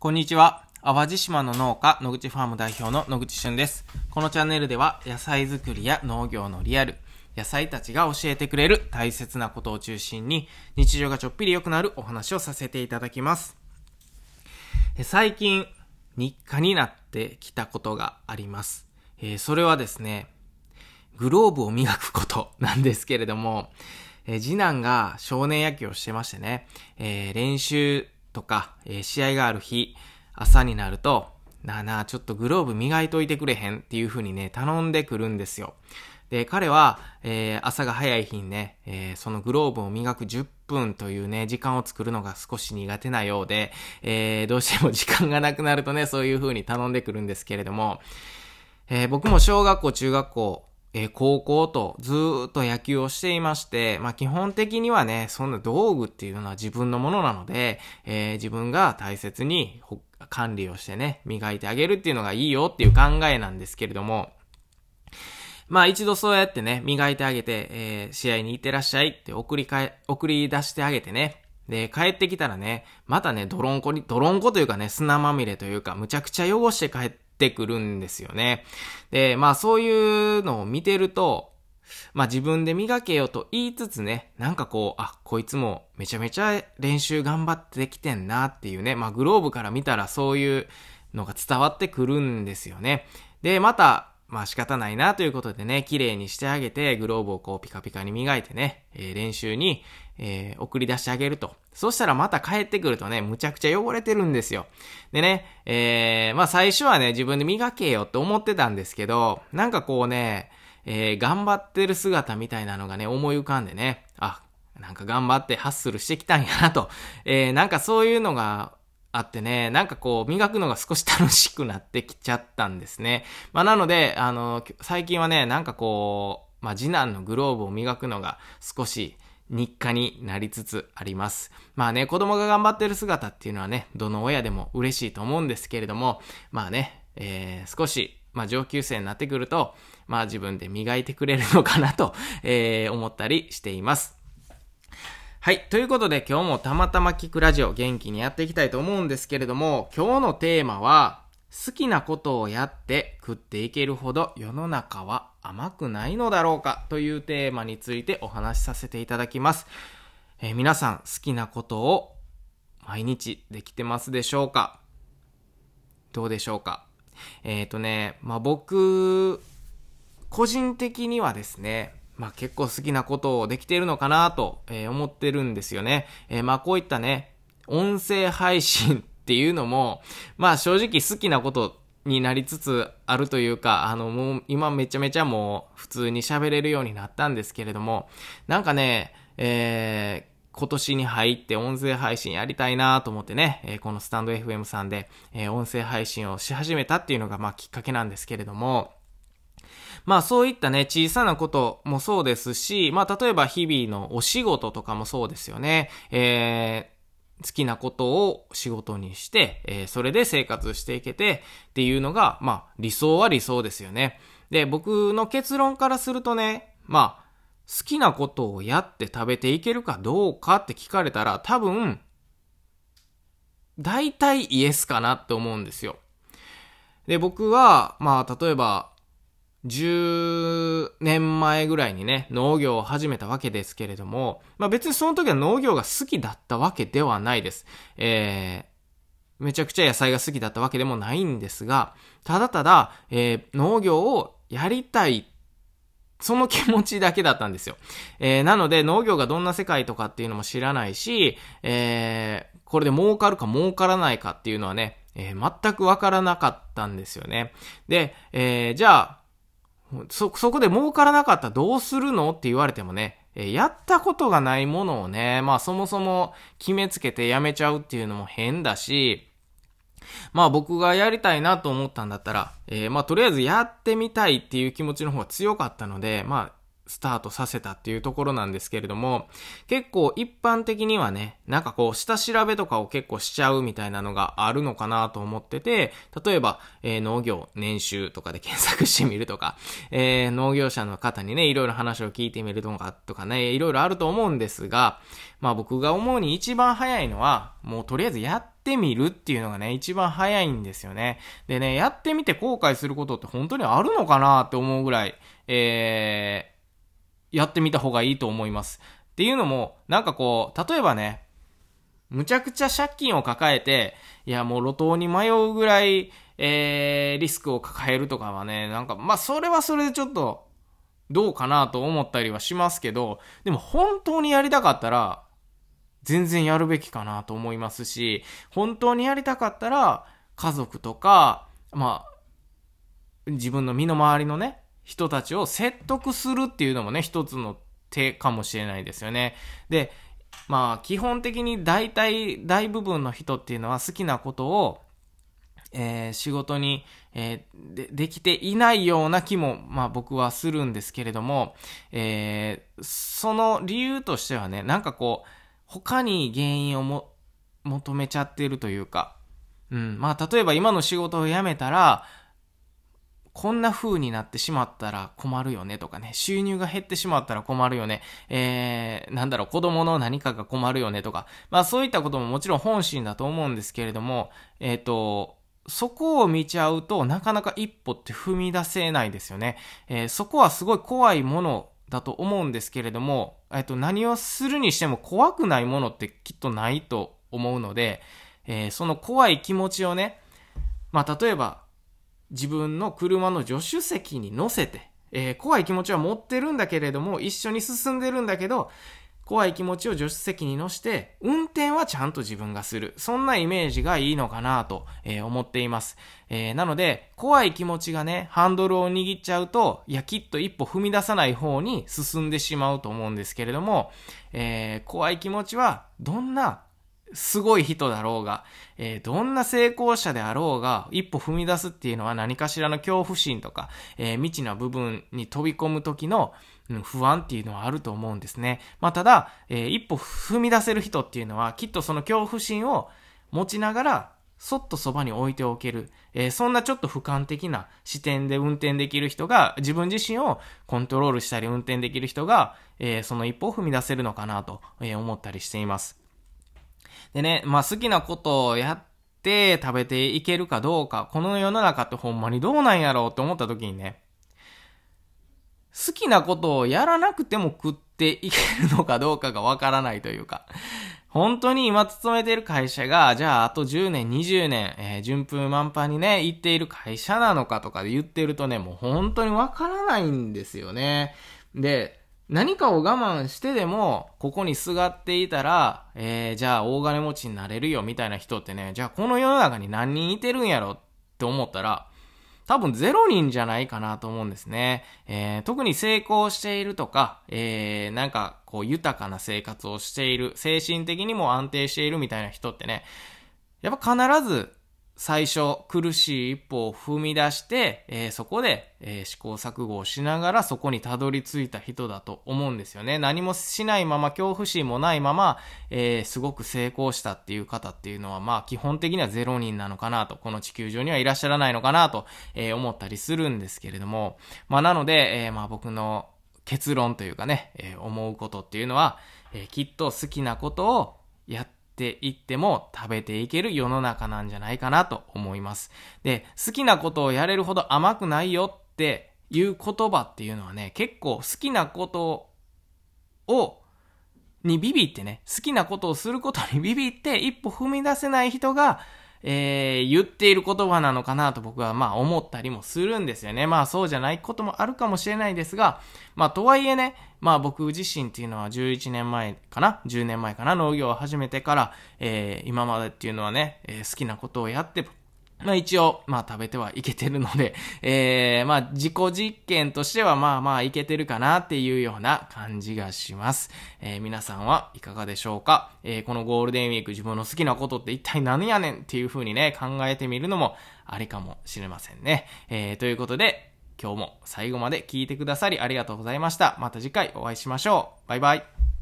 こんにちは。淡路島の農家、野口ファーム代表の野口俊です。このチャンネルでは、野菜作りや農業のリアル、野菜たちが教えてくれる大切なことを中心に、日常がちょっぴり良くなるお話をさせていただきます。最近、日課になってきたことがあります。えー、それはですね、グローブを磨くことなんですけれども、えー、次男が少年野球をしてましてね、えー、練習とか、えー、試合がある日、朝になると、なあなあ、ちょっとグローブ磨いといてくれへんっていう風にね、頼んでくるんですよ。で、彼は、えー、朝が早い日にね、えー、そのグローブを磨く10分というね、時間を作るのが少し苦手なようで、えー、どうしても 時間がなくなるとね、そういう風に頼んでくるんですけれども、え、僕も小学校、中学校、え、高校とずっと野球をしていまして、まあ基本的にはね、そんな道具っていうのは自分のものなので、えー、自分が大切に管理をしてね、磨いてあげるっていうのがいいよっていう考えなんですけれども、まあ一度そうやってね、磨いてあげて、えー、試合に行ってらっしゃいって送りかえ、送り出してあげてね。で、帰ってきたらね、またね、泥んこに、泥んこというかね、砂まみれというか、むちゃくちゃ汚して帰ってってくるんですよね。で、まあそういうのを見てると、まあ自分で磨けよと言いつつね、なんかこう、あ、こいつもめちゃめちゃ練習頑張ってきてんなっていうね、まあグローブから見たらそういうのが伝わってくるんですよね。で、また、まあ仕方ないなということでね、綺麗にしてあげて、グローブをこうピカピカに磨いてね、えー、練習に、えー、送り出してあげると。そしたらまた帰ってくるとね、むちゃくちゃ汚れてるんですよ。でね、えー、まあ最初はね、自分で磨けよって思ってたんですけど、なんかこうね、えー、頑張ってる姿みたいなのがね、思い浮かんでね、あ、なんか頑張ってハッスルしてきたんやなと、えー、なんかそういうのがあってね、なんかこう、磨くのが少し楽しくなってきちゃったんですね。まあなので、あの、最近はね、なんかこう、まあ次男のグローブを磨くのが少し、日課になりつつあります。まあね、子供が頑張ってる姿っていうのはね、どの親でも嬉しいと思うんですけれども、まあね、えー、少し、まあ上級生になってくると、まあ自分で磨いてくれるのかなと、えー、思ったりしています。はい。ということで今日もたまたま聞くラジオ元気にやっていきたいと思うんですけれども、今日のテーマは、好きなことをやって食っていけるほど世の中は甘くないのだろうかというテーマについてお話しさせていただきます。えー、皆さん好きなことを毎日できてますでしょうか？どうでしょうか？えっ、ー、とね、まあ、僕、個人的にはですね、まあ、結構好きなことをできているのかなと、え、思ってるんですよね。えー、まあ、こういったね、音声配信っていうのも、まあ正直好きなことになりつつあるというか、あのもう今めちゃめちゃもう普通に喋れるようになったんですけれども、なんかね、えー、今年に入って音声配信やりたいなと思ってね、えー、このスタンド FM さんで、えー、音声配信をし始めたっていうのがまあきっかけなんですけれども、まあそういったね、小さなこともそうですし、まあ例えば日々のお仕事とかもそうですよね。えー、好きなことを仕事にして、えー、それで生活していけてっていうのが、まあ、理想は理想ですよね。で、僕の結論からするとね、まあ、好きなことをやって食べていけるかどうかって聞かれたら、多分、大体イエスかなって思うんですよ。で、僕は、まあ、例えば、10年前ぐらいにね、農業を始めたわけですけれども、まあ別にその時は農業が好きだったわけではないです。えー、めちゃくちゃ野菜が好きだったわけでもないんですが、ただただ、えー、農業をやりたいその気持ちだけだったんですよ。えー、なので農業がどんな世界とかっていうのも知らないし、えー、これで儲かるか儲からないかっていうのはね、えー、全くわからなかったんですよね。で、えー、じゃあ、そ、そこで儲からなかったらどうするのって言われてもね、えやったことがないものをね、まあそもそも決めつけてやめちゃうっていうのも変だし、まあ僕がやりたいなと思ったんだったら、えー、まあとりあえずやってみたいっていう気持ちの方が強かったので、まあスタートさせたっていうところなんですけれども、結構一般的にはね、なんかこう、下調べとかを結構しちゃうみたいなのがあるのかなと思ってて、例えば、えー、農業年収とかで検索してみるとか、えー、農業者の方にね、いろいろ話を聞いてみるとか、とかね、いろいろあると思うんですが、まあ僕が思うに一番早いのは、もうとりあえずやってってみるっていうのがね、一番早いんですよね。でね、やってみて後悔することって本当にあるのかなって思うぐらい、えー、やってみた方がいいと思います。っていうのも、なんかこう、例えばね、むちゃくちゃ借金を抱えて、いやもう路頭に迷うぐらい、えー、リスクを抱えるとかはね、なんか、まあそれはそれでちょっと、どうかなと思ったりはしますけど、でも本当にやりたかったら、全然やるべきかなと思いますし、本当にやりたかったら、家族とか、まあ、自分の身の回りのね、人たちを説得するっていうのもね、一つの手かもしれないですよね。で、まあ、基本的に大体、大部分の人っていうのは好きなことを、えー、仕事に、えー、で、できていないような気も、まあ僕はするんですけれども、えー、その理由としてはね、なんかこう、他に原因をも、求めちゃってるというか、うん、まあ例えば今の仕事を辞めたら、こんな風になってしまったら困るよねとかね、収入が減ってしまったら困るよね、えー、なんだろう、子供の何かが困るよねとか、まあそういったことももちろん本心だと思うんですけれども、えっ、ー、と、そこを見ちゃうとなかなか一歩って踏み出せないですよね。えー、そこはすごい怖いものだと思うんですけれども、えっ、と、何をするにしても怖くないものってきっとないと思うので、えー、その怖い気持ちをね、まあ例えば、自分の車の助手席に乗せて、えー、怖い気持ちは持ってるんだけれども、一緒に進んでるんだけど、怖い気持ちを助手席に乗して、運転はちゃんと自分がする。そんなイメージがいいのかなと、えー、思っています。えー、なので、怖い気持ちがね、ハンドルを握っちゃうと、いや、きっと一歩踏み出さない方に進んでしまうと思うんですけれども、えー、怖い気持ちは、どんなすごい人だろうが、えー、どんな成功者であろうが、一歩踏み出すっていうのは何かしらの恐怖心とか、えー、未知な部分に飛び込む時の、不安っていうのはあると思うんですね。まあ、ただ、えー、一歩踏み出せる人っていうのは、きっとその恐怖心を持ちながら、そっとそばに置いておける。えー、そんなちょっと俯瞰的な視点で運転できる人が、自分自身をコントロールしたり運転できる人が、えー、その一歩を踏み出せるのかなと、えー、思ったりしています。でね、まあ好きなことをやって食べていけるかどうか、この世の中ってほんまにどうなんやろうって思った時にね、好きなことをやらなくても食っていけるのかどうかがわからないというか、本当に今勤めている会社が、じゃああと10年、20年、えー、順風満帆にね、行っている会社なのかとかで言ってるとね、もう本当にわからないんですよね。で、何かを我慢してでも、ここにすがっていたら、えー、じゃあ大金持ちになれるよみたいな人ってね、じゃあこの世の中に何人いてるんやろって思ったら、多分ゼロ人じゃないかなと思うんですね。えー、特に成功しているとか、えー、なんかこう豊かな生活をしている、精神的にも安定しているみたいな人ってね、やっぱ必ず最初苦しい一歩を踏み出して、えー、そこで、えー、試行錯誤をしながらそこにたどり着いた人だと思うんですよね。何もしないまま、恐怖心もないまま、えー、すごく成功したっていう方っていうのは、まあ基本的にはゼロ人なのかなと、この地球上にはいらっしゃらないのかなと、え思ったりするんですけれども、まあなので、えまあ僕の結論というかね、え思うことっていうのは、えきっと好きなことをってていっても食べていける世の中なんじゃないかなと思います。で、好きなことをやれるほど甘くないよっていう言葉っていうのはね、結構好きなことをにビビってね、好きなことをすることにビビって一歩踏み出せない人がえー、言っている言葉なのかなと僕はまあ思ったりもするんですよね。まあそうじゃないこともあるかもしれないですが、まあとはいえね、まあ僕自身っていうのは11年前かな ?10 年前かな農業を始めてから、えー、今までっていうのはね、えー、好きなことをやってまあ一応、まあ食べてはいけてるので、えー、まあ自己実験としてはまあまあいけてるかなっていうような感じがします。えー、皆さんはいかがでしょうか？えー、このゴールデンウィーク自分の好きなことって一体何やねんっていう風にね、考えてみるのもありかもしれませんね。えー、ということで、今日も最後まで聞いてくださりありがとうございました。また次回お会いしましょう。バイバイ。